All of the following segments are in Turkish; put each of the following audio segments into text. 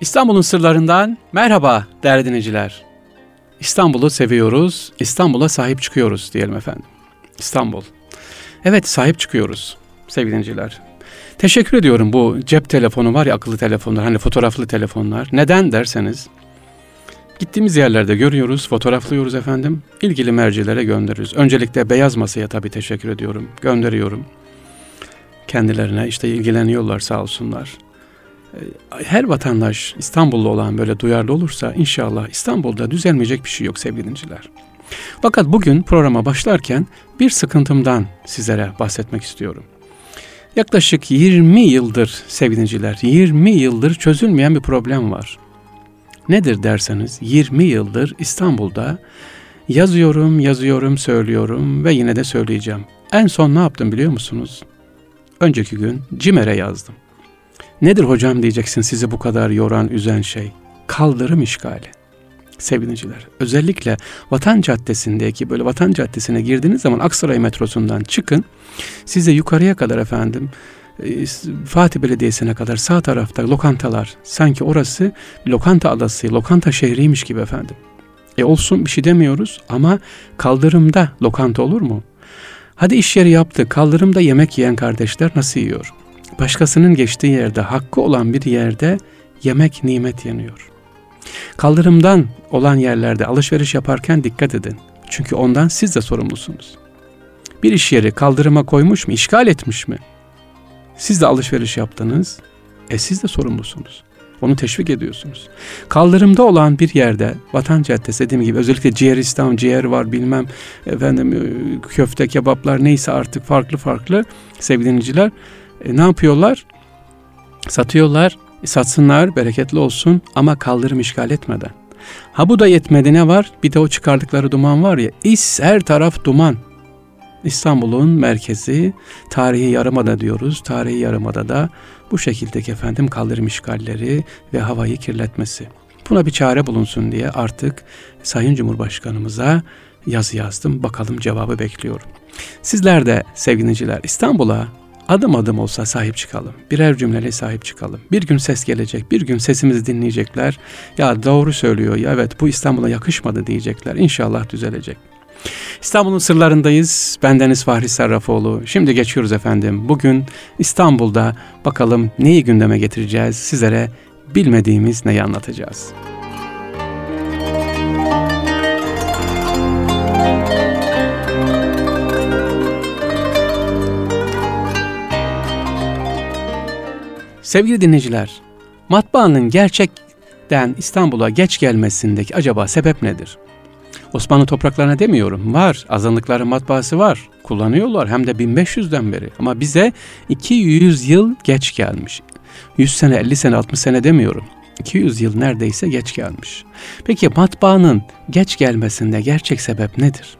İstanbul'un sırlarından merhaba değerli dinleyiciler. İstanbul'u seviyoruz, İstanbul'a sahip çıkıyoruz diyelim efendim. İstanbul. Evet sahip çıkıyoruz sevgili dinleyiciler. Teşekkür ediyorum bu cep telefonu var ya akıllı telefonlar hani fotoğraflı telefonlar. Neden derseniz gittiğimiz yerlerde görüyoruz, fotoğraflıyoruz efendim. İlgili mercilere gönderiyoruz. Öncelikle Beyaz Masa'ya tabii teşekkür ediyorum, gönderiyorum. Kendilerine işte ilgileniyorlar sağ olsunlar. Ee, her vatandaş İstanbullu olan böyle duyarlı olursa inşallah İstanbul'da düzelmeyecek bir şey yok sevgili dinciler. Fakat bugün programa başlarken bir sıkıntımdan sizlere bahsetmek istiyorum. Yaklaşık 20 yıldır sevgiliciler, 20 yıldır çözülmeyen bir problem var. Nedir derseniz 20 yıldır İstanbul'da yazıyorum, yazıyorum, söylüyorum ve yine de söyleyeceğim. En son ne yaptım biliyor musunuz? Önceki gün CİMER'e yazdım. Nedir hocam diyeceksin sizi bu kadar yoran, üzen şey? Kaldırım işgali. Sevgiliciler, özellikle Vatan Caddesi'ndeki böyle Vatan Caddesi'ne girdiğiniz zaman Aksaray metrosundan çıkın. Size yukarıya kadar efendim e, Fatih Belediyesi'ne kadar sağ tarafta lokantalar sanki orası lokanta adası, lokanta şehriymiş gibi efendim. E olsun bir şey demiyoruz ama kaldırımda lokanta olur mu? Hadi iş yeri yaptı, kaldırımda yemek yiyen kardeşler nasıl yiyor? Başkasının geçtiği yerde, hakkı olan bir yerde yemek nimet yeniyor. Kaldırımdan olan yerlerde alışveriş yaparken dikkat edin. Çünkü ondan siz de sorumlusunuz. Bir iş yeri kaldırıma koymuş mu, işgal etmiş mi? Siz de alışveriş yaptınız, e siz de sorumlusunuz. Onu teşvik ediyorsunuz. Kaldırımda olan bir yerde Vatan Caddesi dediğim gibi özellikle ciğeristan, ciğer var bilmem efendim e, köfte, kebaplar neyse artık farklı farklı sevgili e, ne yapıyorlar? Satıyorlar, e, satsınlar, bereketli olsun ama kaldırım işgal etmeden. Ha bu da yetmedi ne var? Bir de o çıkardıkları duman var ya, is her taraf duman. İstanbul'un merkezi, tarihi yarımada diyoruz. Tarihi yarımada da bu şekildeki efendim kaldırım işgalleri ve havayı kirletmesi. Buna bir çare bulunsun diye artık Sayın Cumhurbaşkanımıza yazı yazdım. Bakalım cevabı bekliyorum. Sizler de sevgiliciler İstanbul'a adım adım olsa sahip çıkalım. Birer cümleyle sahip çıkalım. Bir gün ses gelecek, bir gün sesimizi dinleyecekler. Ya doğru söylüyor ya evet bu İstanbul'a yakışmadı diyecekler. İnşallah düzelecek. İstanbul'un sırlarındayız. Bendeniz Fahri Sarrafoğlu. Şimdi geçiyoruz efendim. Bugün İstanbul'da bakalım neyi gündeme getireceğiz? Sizlere bilmediğimiz neyi anlatacağız? Sevgili dinleyiciler, matbaanın gerçekten İstanbul'a geç gelmesindeki acaba sebep nedir? Osmanlı topraklarına demiyorum. Var. Azınlıkların matbaası var. Kullanıyorlar hem de 1500'den beri. Ama bize 200 yıl geç gelmiş. 100 sene, 50 sene, 60 sene demiyorum. 200 yıl neredeyse geç gelmiş. Peki matbaanın geç gelmesinde gerçek sebep nedir?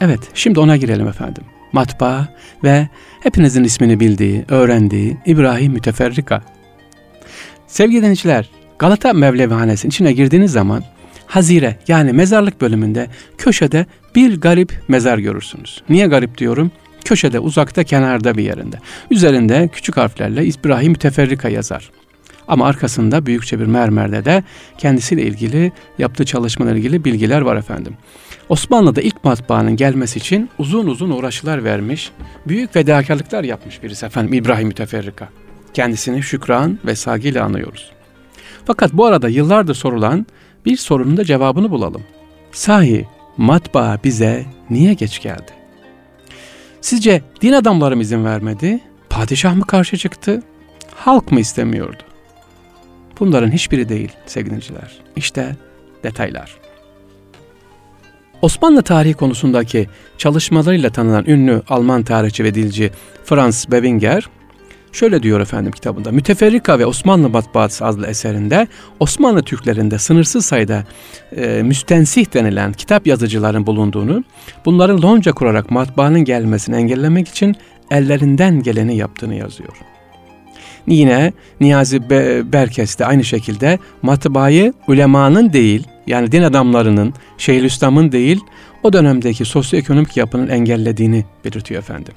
Evet, şimdi ona girelim efendim. Matbaa ve hepinizin ismini bildiği, öğrendiği İbrahim Müteferrika. Sevgili dinleyiciler, Galata Mevlevihanesi'nin içine girdiğiniz zaman hazire yani mezarlık bölümünde köşede bir garip mezar görürsünüz. Niye garip diyorum? Köşede, uzakta, kenarda bir yerinde. Üzerinde küçük harflerle İbrahim Müteferrika yazar. Ama arkasında büyükçe bir mermerde de kendisiyle ilgili yaptığı çalışmalarla ilgili bilgiler var efendim. Osmanlı'da ilk matbaanın gelmesi için uzun uzun uğraşlar vermiş, büyük fedakarlıklar yapmış birisi efendim İbrahim Müteferrika. Kendisini şükran ve saygıyla anıyoruz. Fakat bu arada yıllardır sorulan bir sorunun da cevabını bulalım. Sahi matbaa bize niye geç geldi? Sizce din adamları mı izin vermedi? Padişah mı karşı çıktı? Halk mı istemiyordu? Bunların hiçbiri değil sevgiliciler. İşte detaylar. Osmanlı tarihi konusundaki çalışmalarıyla tanınan ünlü Alman tarihçi ve dilci Franz Bevinger, Şöyle diyor efendim kitabında. Müteferrika ve Osmanlı Matbaası adlı eserinde Osmanlı Türklerinde sınırsız sayıda e, müstensih denilen kitap yazıcıların bulunduğunu, bunların lonca kurarak matbaanın gelmesini engellemek için ellerinden geleni yaptığını yazıyor. Yine Niyazi Berkes de aynı şekilde matbaayı ulemanın değil, yani din adamlarının, Şeyhülislam'ın değil, o dönemdeki sosyoekonomik yapının engellediğini belirtiyor efendim.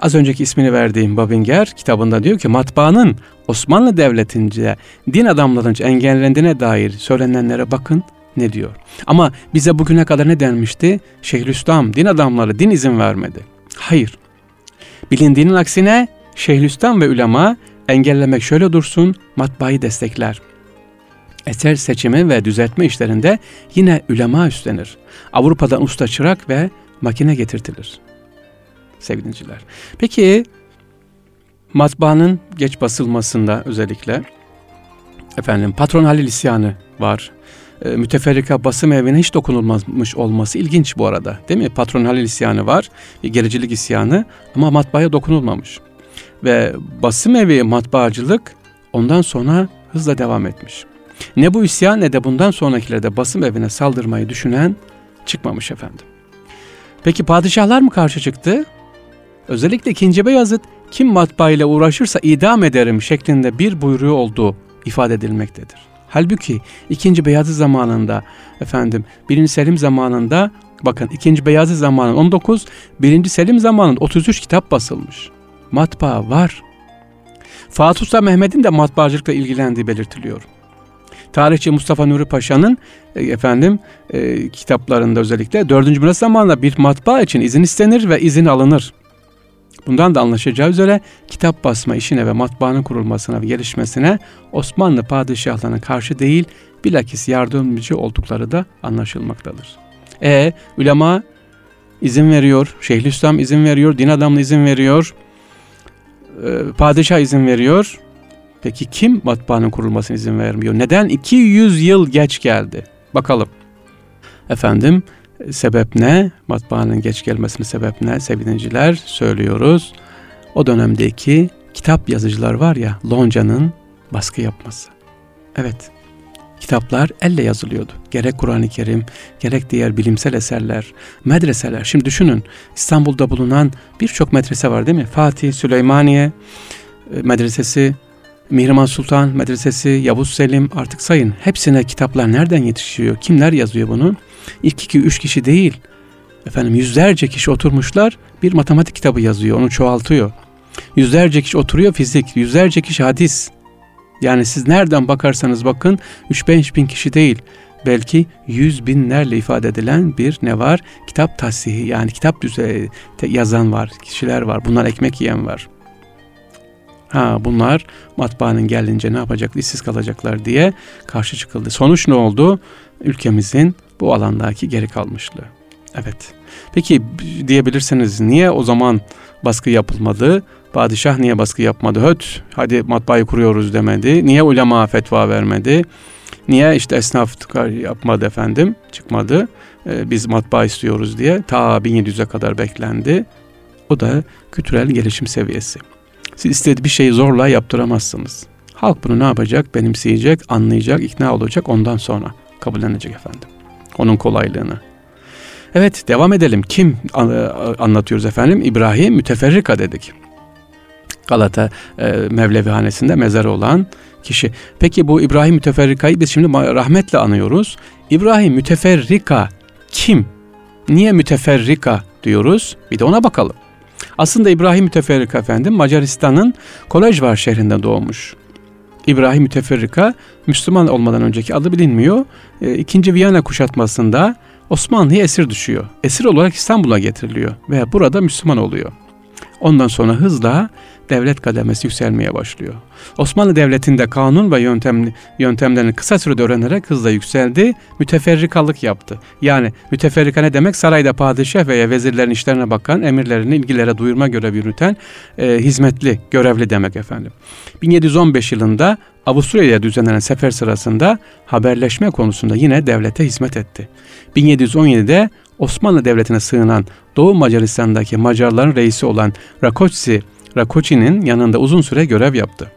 Az önceki ismini verdiğim Babinger kitabında diyor ki matbaanın Osmanlı Devleti'nce din adamlarınca engellendiğine dair söylenenlere bakın ne diyor. Ama bize bugüne kadar ne denmişti? Şeyhülislam, din adamları din izin vermedi. Hayır. Bilindiğinin aksine Şeyhülislam ve ulema engellemek şöyle dursun, matbaayı destekler. Eser seçimi ve düzeltme işlerinde yine ulema üstlenir. Avrupa'dan usta çırak ve makine getirtilir. Sevgiliciler. Peki matbaanın geç basılmasında özellikle efendim patron Halil isyanı var. E, müteferrika basım evine hiç dokunulmamış olması ilginç bu arada. Değil mi? Patron Halil isyanı var. Gericilik isyanı ama matbaaya dokunulmamış. Ve basım evi matbaacılık ondan sonra hızla devam etmiş. Ne bu isyan ne de bundan sonrakilerde basım evine saldırmayı düşünen çıkmamış efendim. Peki padişahlar mı karşı çıktı? Özellikle 2. Beyazıt kim matbaa ile uğraşırsa idam ederim şeklinde bir buyruğu olduğu ifade edilmektedir. Halbuki 2. Beyazıt zamanında efendim 1. Selim zamanında bakın 2. Beyazıt zamanında 19, 1. Selim zamanında 33 kitap basılmış. Matbaa var. Fatih Sultan Mehmet'in de matbaacılıkla ilgilendiği belirtiliyor. Tarihçi Mustafa Nuri Paşa'nın e, efendim e, kitaplarında özellikle 4. Murat zamanında bir matbaa için izin istenir ve izin alınır. Bundan da anlaşılacağı üzere kitap basma işine ve matbaanın kurulmasına ve gelişmesine Osmanlı padişahlarına karşı değil bilakis yardımcı oldukları da anlaşılmaktadır. E ulema izin veriyor, Şeyhülislam izin veriyor, din adamı izin veriyor, padişah izin veriyor. Peki kim matbaanın kurulmasına izin vermiyor? Neden 200 yıl geç geldi? Bakalım. Efendim sebep ne? Matbaanın geç gelmesinin sebep ne? Sevgili söylüyoruz. O dönemdeki kitap yazıcılar var ya Lonca'nın baskı yapması. Evet kitaplar elle yazılıyordu. Gerek Kur'an-ı Kerim, gerek diğer bilimsel eserler, medreseler. Şimdi düşünün İstanbul'da bulunan birçok medrese var değil mi? Fatih, Süleymaniye e, medresesi, Mihrimah Sultan Medresesi, Yavuz Selim artık sayın. Hepsine kitaplar nereden yetişiyor? Kimler yazıyor bunu? İlk iki, üç kişi değil. Efendim yüzlerce kişi oturmuşlar bir matematik kitabı yazıyor, onu çoğaltıyor. Yüzlerce kişi oturuyor fizik, yüzlerce kişi hadis. Yani siz nereden bakarsanız bakın 3-5 bin kişi değil. Belki yüz binlerle ifade edilen bir ne var? Kitap tahsihi yani kitap düzeyi yazan var, kişiler var. Bunlar ekmek yiyen var. Ha bunlar matbaanın gelince ne yapacak, işsiz kalacaklar diye karşı çıkıldı. Sonuç ne oldu? Ülkemizin bu alandaki geri kalmışlığı. Evet. Peki diyebilirsiniz niye o zaman baskı yapılmadı? Padişah niye baskı yapmadı? Höt hadi matbaayı kuruyoruz demedi. Niye ulema fetva vermedi? Niye işte esnaf yapmadı efendim? Çıkmadı. Ee, biz matbaa istiyoruz diye ta 1700'e kadar beklendi. O da kültürel gelişim seviyesi. Siz istediği bir şeyi zorla yaptıramazsınız. Halk bunu ne yapacak? Benimseyecek, anlayacak, ikna olacak ondan sonra kabullenecek efendim. Onun kolaylığını. Evet devam edelim. Kim anlatıyoruz efendim? İbrahim Müteferrika dedik. Galata e, Mevlevihanesi'nde mezarı olan kişi. Peki bu İbrahim Müteferrika'yı biz şimdi rahmetle anıyoruz. İbrahim Müteferrika kim? Niye müteferrika diyoruz? Bir de ona bakalım. Aslında İbrahim Müteferrika efendim Macaristan'ın Kolejvar şehrinde doğmuş. İbrahim Müteferrika Müslüman olmadan önceki adı bilinmiyor. E, ikinci Viyana kuşatmasında Osmanlı'ya esir düşüyor. Esir olarak İstanbul'a getiriliyor ve burada Müslüman oluyor. Ondan sonra hızla devlet kademesi yükselmeye başlıyor. Osmanlı Devleti'nde kanun ve yöntem, yöntemlerini kısa sürede öğrenerek hızla yükseldi, müteferrikalık yaptı. Yani müteferrika ne demek? Sarayda padişah veya vezirlerin işlerine bakan, emirlerini ilgilere duyurma görevi yürüten e, hizmetli, görevli demek efendim. 1715 yılında Avusturya'ya düzenlenen sefer sırasında haberleşme konusunda yine devlete hizmet etti. 1717'de Osmanlı Devleti'ne sığınan Doğu Macaristan'daki Macarların reisi olan Rakoczy Rakoczy'nin yanında uzun süre görev yaptı.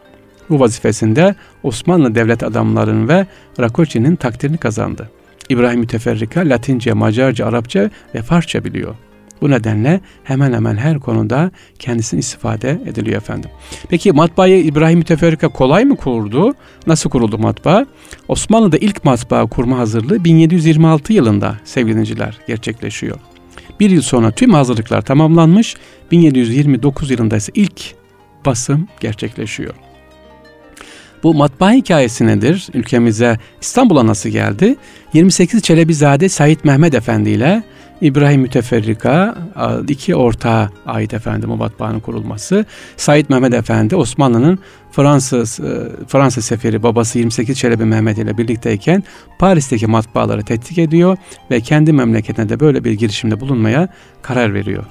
Bu vazifesinde Osmanlı devlet adamlarının ve Rakoczy'nin takdirini kazandı. İbrahim Müteferrika Latince, Macarca, Arapça ve Farsça biliyor. Bu nedenle hemen hemen her konuda kendisini istifade ediliyor efendim. Peki matbaayı İbrahim Müteferrika kolay mı kurdu? Nasıl kuruldu matbaa? Osmanlı'da ilk matbaa kurma hazırlığı 1726 yılında sevgili gerçekleşiyor. Bir yıl sonra tüm hazırlıklar tamamlanmış. 1729 yılında ise ilk basım gerçekleşiyor. Bu matbaa hikayesi nedir? Ülkemize İstanbul'a nasıl geldi? 28 Çelebizade Said Mehmet Efendi ile İbrahim Müteferrika iki ortağa ait efendim o kurulması. Said Mehmet Efendi Osmanlı'nın Fransız e, Fransa seferi babası 28 Çelebi Mehmet ile birlikteyken Paris'teki matbaaları tetkik ediyor ve kendi memleketine de böyle bir girişimde bulunmaya karar veriyor.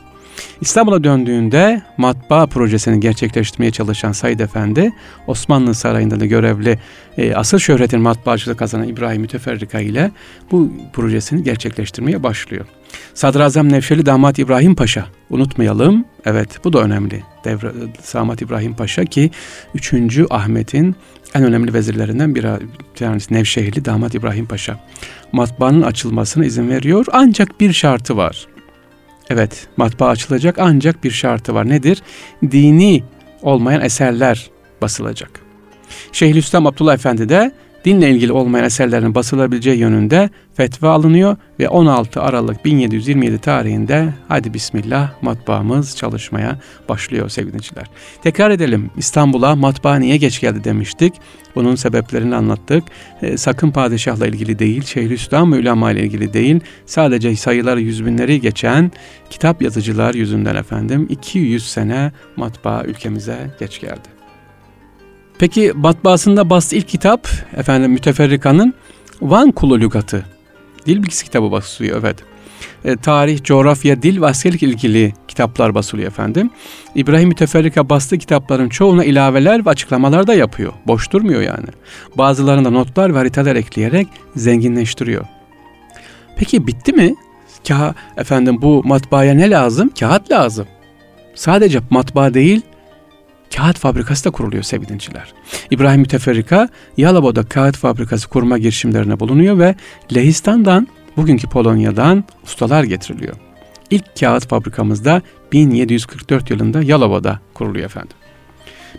İstanbul'a döndüğünde matbaa projesini gerçekleştirmeye çalışan Said Efendi, Osmanlı Sarayı'nda da görevli e, asıl şöhretin matbaacılık kazanan İbrahim Müteferrika ile bu projesini gerçekleştirmeye başlıyor. Sadrazam Nevşeli Damat İbrahim Paşa, unutmayalım, evet bu da önemli. Devre, Damat İbrahim Paşa ki 3. Ahmet'in en önemli vezirlerinden biri tanesi Nevşehirli Damat İbrahim Paşa. Matbaanın açılmasına izin veriyor ancak bir şartı var. Evet, matbaa açılacak ancak bir şartı var. Nedir? Dini olmayan eserler basılacak. Şeyhülislam Abdullah Efendi de dinle ilgili olmayan eserlerin basılabileceği yönünde fetva alınıyor ve 16 Aralık 1727 tarihinde hadi bismillah matbaamız çalışmaya başlıyor sevgiliciler. Tekrar edelim İstanbul'a matbaa niye geç geldi demiştik. Bunun sebeplerini anlattık. E, sakın padişahla ilgili değil, Şeyhülislam ve ulema ile ilgili değil. Sadece sayıları yüz binleri geçen kitap yazıcılar yüzünden efendim 200 sene matbaa ülkemize geç geldi. Peki matbaasında bastığı ilk kitap efendim Müteferrika'nın Van Kulu Lügatı. Dil bilgisi kitabı basılıyor evet. E, tarih, coğrafya, dil ve askerlik ilgili kitaplar basılıyor efendim. İbrahim Müteferrika bastığı kitapların çoğuna ilaveler ve açıklamalar da yapıyor. Boş durmuyor yani. Bazılarında notlar ve haritalar ekleyerek zenginleştiriyor. Peki bitti mi? Ka efendim bu matbaaya ne lazım? Kağıt lazım. Sadece matbaa değil, kağıt fabrikası da kuruluyor sevgili İbrahim Müteferrika Yalova'da kağıt fabrikası kurma girişimlerine bulunuyor ve Lehistan'dan bugünkü Polonya'dan ustalar getiriliyor. İlk kağıt fabrikamızda 1744 yılında Yalova'da kuruluyor efendim.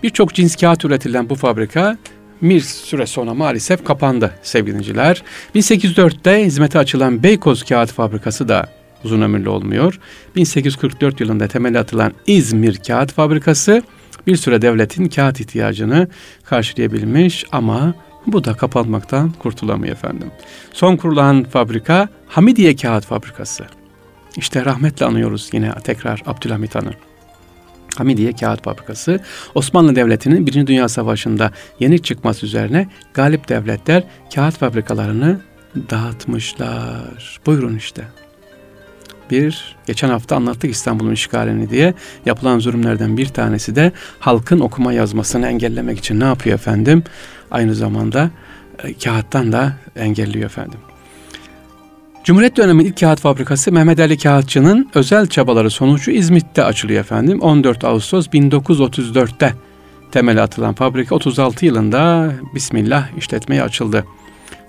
Birçok cins kağıt üretilen bu fabrika bir süre sonra maalesef kapandı sevgiliciler. 1804'te hizmete açılan Beykoz Kağıt Fabrikası da uzun ömürlü olmuyor. 1844 yılında temeli atılan İzmir Kağıt Fabrikası bir süre devletin kağıt ihtiyacını karşılayabilmiş ama bu da kapanmaktan kurtulamıyor efendim. Son kurulan fabrika Hamidiye Kağıt Fabrikası. İşte rahmetle anıyoruz yine tekrar Abdülhamit Han'ı. Hamidiye Kağıt Fabrikası Osmanlı Devleti'nin Birinci Dünya Savaşı'nda yenik çıkması üzerine galip devletler kağıt fabrikalarını dağıtmışlar. Buyurun işte bir geçen hafta anlattık İstanbul'un işgalini diye yapılan zulümlerden bir tanesi de halkın okuma yazmasını engellemek için ne yapıyor efendim? Aynı zamanda e, kağıttan da engelliyor efendim. Cumhuriyet dönemi ilk kağıt fabrikası Mehmet Ali Kağıtçı'nın özel çabaları sonucu İzmit'te açılıyor efendim. 14 Ağustos 1934'te temeli atılan fabrika 36 yılında Bismillah işletmeye açıldı.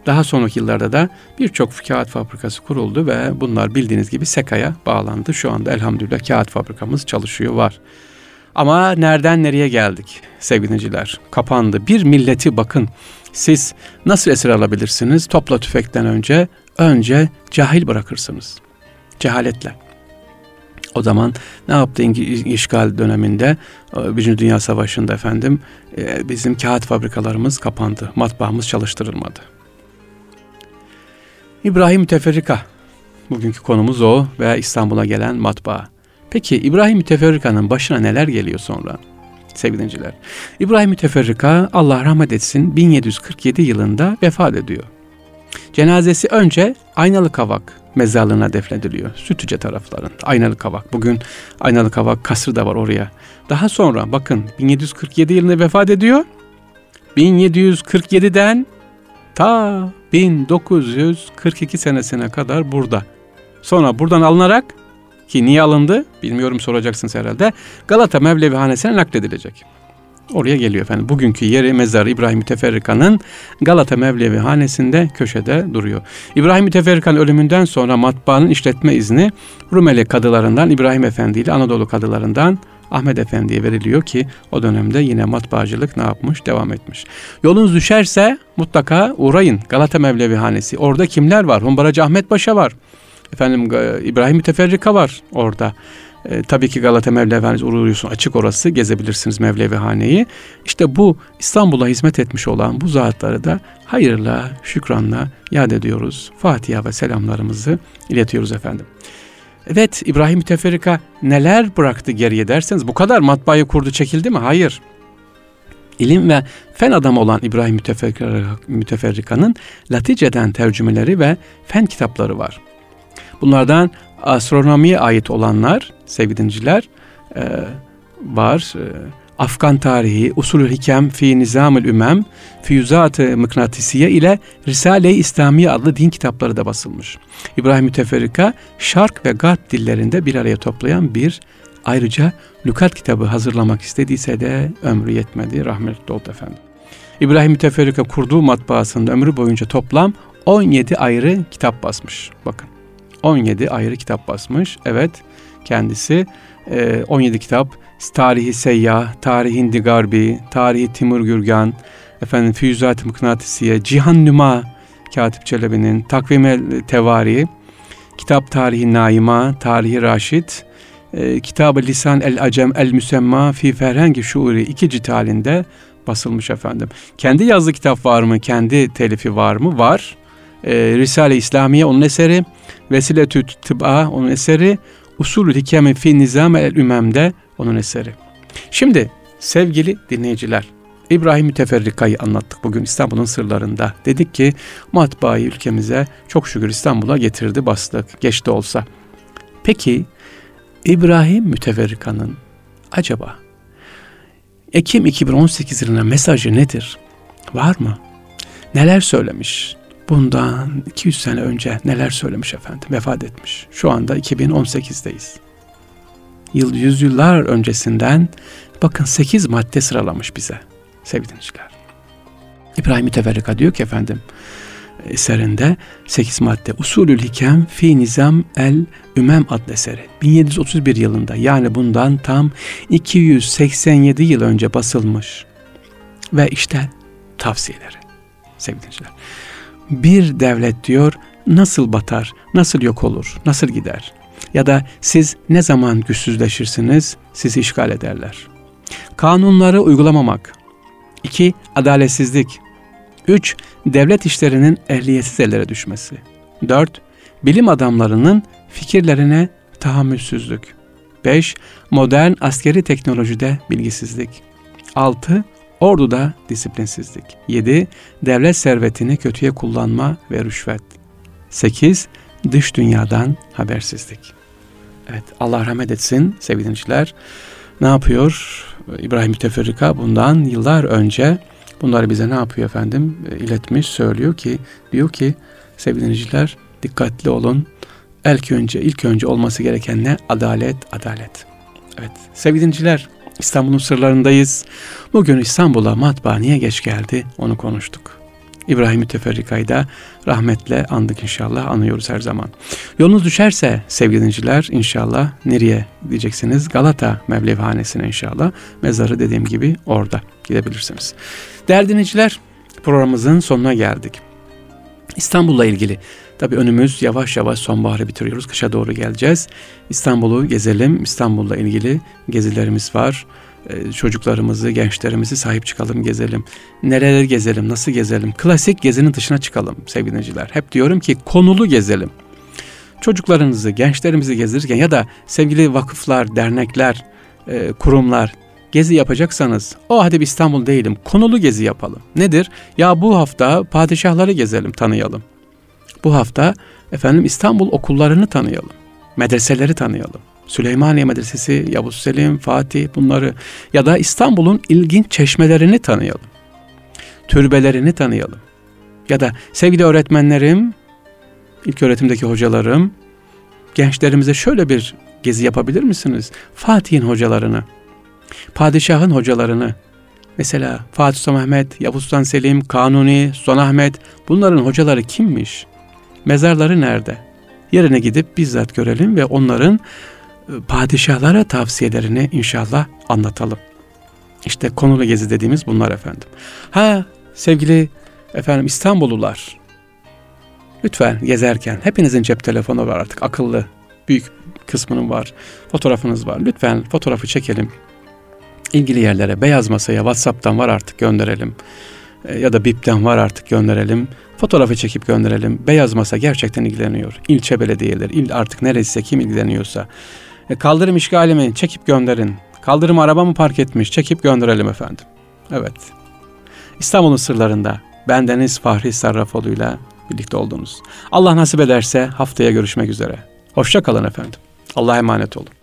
Daha sonraki yıllarda da birçok kağıt fabrikası kuruldu ve bunlar bildiğiniz gibi SEKA'ya bağlandı. Şu anda elhamdülillah kağıt fabrikamız çalışıyor var. Ama nereden nereye geldik sevgiliciler? Kapandı. Bir milleti bakın siz nasıl esir alabilirsiniz? Topla tüfekten önce önce cahil bırakırsınız. Cehaletle. O zaman ne yaptı işgal döneminde? E, Birinci Dünya Savaşı'nda efendim e, bizim kağıt fabrikalarımız kapandı. Matbaamız çalıştırılmadı. İbrahim Teferrika. Bugünkü konumuz o veya İstanbul'a gelen matbaa. Peki İbrahim Teferrika'nın başına neler geliyor sonra? Sevgili dinciler. İbrahim Teferrika Allah rahmet etsin 1747 yılında vefat ediyor. Cenazesi önce Aynalı Kavak mezarlığına defnediliyor. Sütüce taraflarında. Aynalı Kavak. Bugün Aynalı Kavak kasrı da var oraya. Daha sonra bakın 1747 yılında vefat ediyor. 1747'den ta 1942 senesine kadar burada. Sonra buradan alınarak ki niye alındı bilmiyorum soracaksınız herhalde. Galata Mevlevi Hanesi'ne nakledilecek. Oraya geliyor efendim. Bugünkü yeri mezarı İbrahim Müteferrika'nın Galata Mevlevi Hanesi'nde köşede duruyor. İbrahim Müteferrika'nın ölümünden sonra matbaanın işletme izni Rumeli kadılarından İbrahim Efendi ile Anadolu kadılarından Ahmet Efendi'ye veriliyor ki o dönemde yine matbaacılık ne yapmış? Devam etmiş. Yolunuz düşerse mutlaka uğrayın. Galata Mevlevi Hanesi. Orada kimler var? Humbaracı Ahmet Paşa var. Efendim İbrahim Müteferrika var orada. E, tabii ki Galata Mevlevihanesi uğruyorsun açık orası gezebilirsiniz Mevlevihaneyi. İşte bu İstanbul'a hizmet etmiş olan bu zatları da hayırla, şükranla yad ediyoruz. Fatiha ve selamlarımızı iletiyoruz efendim. Evet İbrahim Müteferrika neler bıraktı geriye derseniz bu kadar matbaayı kurdu çekildi mi? Hayır. İlim ve fen adamı olan İbrahim Müteferrika'nın Latice'den tercümeleri ve fen kitapları var. Bunlardan astronomiye ait olanlar sevgili e, var. E, Afgan tarihi, usulü hikem fi nizamül ümem, füyüzat-ı mıknatisiye ile Risale-i İslamiye adlı din kitapları da basılmış. İbrahim Müteferrika, Şark ve Garp dillerinde bir araya toplayan bir ayrıca lükat kitabı hazırlamak istediyse de ömrü yetmedi. Rahmetli oldu efendim. İbrahim Müteferrika kurduğu matbaasında ömrü boyunca toplam 17 ayrı kitap basmış. Bakın 17 ayrı kitap basmış. Evet kendisi 17 kitap Tarihi Seyyah, Tarihi Hindi Garbi, Tarihi Timur Gürgan, efendim Füyüzat-ı Mıknatisiye, Cihan Nüma Katip Çelebi'nin Takvim Tevari, Kitap Tarihi Naima, Tarihi Raşit, e, Kitab-ı Lisan El Acem El Müsemma Fi Ferhengi Şuuri iki cilt halinde basılmış efendim. Kendi yazdığı kitap var mı? Kendi telifi var mı? Var. E, Risale-i İslamiye onun eseri. Vesile-tü Tıb'a onun eseri. Usulü Hikeme Fi Nizam El Ümem'de onun eseri. Şimdi sevgili dinleyiciler, İbrahim Müteferrika'yı anlattık bugün İstanbul'un sırlarında. Dedik ki matbaayı ülkemize çok şükür İstanbul'a getirdi bastık geç de olsa. Peki İbrahim Müteferrika'nın acaba Ekim 2018 yılına mesajı nedir? Var mı? Neler söylemiş? Bundan 200 sene önce neler söylemiş efendim? Vefat etmiş. Şu anda 2018'deyiz. Yıl, yüzyıllar öncesinden bakın 8 madde sıralamış bize sevgili dinleyiciler. İbrahim Müteferrika diyor ki efendim eserinde 8 madde Usulül Hikem fi Nizam el Ümem adlı eseri 1731 yılında yani bundan tam 287 yıl önce basılmış ve işte tavsiyeleri sevgili dinleyiciler. Bir devlet diyor nasıl batar, nasıl yok olur, nasıl gider? Ya da siz ne zaman güçsüzleşirsiniz, sizi işgal ederler. Kanunları uygulamamak. 2. Adaletsizlik. 3. Devlet işlerinin ehliyetsiz ellere düşmesi. 4. Bilim adamlarının fikirlerine tahammülsüzlük. 5. Modern askeri teknolojide bilgisizlik. 6. Orduda disiplinsizlik. 7. Devlet servetini kötüye kullanma ve rüşvet. 8. Dış dünyadan habersizlik. Evet Allah rahmet etsin sevgili dinleyiciler. Ne yapıyor? İbrahim Müteferrika bundan yıllar önce bunları bize ne yapıyor efendim? E, iletmiş, söylüyor ki diyor ki sevgili dinleyiciler dikkatli olun. İlk önce ilk önce olması gereken ne? Adalet, adalet. Evet sevgili dinleyiciler İstanbul'un sırlarındayız. Bugün İstanbul'a matbaa niye geç geldi onu konuştuk. İbrahim Müteferrika'yı da rahmetle andık inşallah, anıyoruz her zaman. Yolunuz düşerse sevgili dinciler inşallah nereye diyeceksiniz? Galata Mevlevihanesi'ne inşallah. Mezarı dediğim gibi orada gidebilirsiniz. Değerli dinleyiciler programımızın sonuna geldik. İstanbul'la ilgili tabi önümüz yavaş yavaş sonbaharı bitiriyoruz. Kışa doğru geleceğiz. İstanbul'u gezelim. İstanbul'la ilgili gezilerimiz var. Ee, çocuklarımızı, gençlerimizi sahip çıkalım, gezelim. Nereleri gezelim, nasıl gezelim? Klasik gezinin dışına çıkalım sevgili dinleyiciler. Hep diyorum ki konulu gezelim. Çocuklarınızı, gençlerimizi gezdirirken ya da sevgili vakıflar, dernekler, e, kurumlar gezi yapacaksanız o hadi bir İstanbul değilim konulu gezi yapalım. Nedir? Ya bu hafta padişahları gezelim, tanıyalım. Bu hafta efendim İstanbul okullarını tanıyalım. Medreseleri tanıyalım. Süleymaniye Medresesi, Yavuz Selim, Fatih bunları ya da İstanbul'un ilginç çeşmelerini tanıyalım. Türbelerini tanıyalım. Ya da sevgili öğretmenlerim, ilk öğretimdeki hocalarım, gençlerimize şöyle bir gezi yapabilir misiniz? Fatih'in hocalarını, padişahın hocalarını, mesela Fatih Sultan Mehmet, Yavuz Sultan Selim, Kanuni, Sultan Ahmet bunların hocaları kimmiş? Mezarları nerede? Yerine gidip bizzat görelim ve onların padişahlara tavsiyelerini inşallah anlatalım. İşte konulu gezi dediğimiz bunlar efendim. Ha sevgili efendim İstanbullular Lütfen gezerken hepinizin cep telefonu var artık akıllı. Büyük kısmının var. Fotoğrafınız var. Lütfen fotoğrafı çekelim. İlgili yerlere beyaz masaya WhatsApp'tan var artık gönderelim. E, ya da BIP'ten var artık gönderelim. Fotoğrafı çekip gönderelim. Beyaz masa gerçekten ilgileniyor. İlçe belediyeleri, il artık neresiyse kim ilgileniyorsa. E, kaldırım işgali mi? Çekip gönderin. Kaldırım araba mı park etmiş? Çekip gönderelim efendim. Evet. İstanbul'un sırlarında bendeniz Fahri Sarrafoğlu'yla birlikte oldunuz. Allah nasip ederse haftaya görüşmek üzere. Hoşça kalın efendim. Allah'a emanet olun.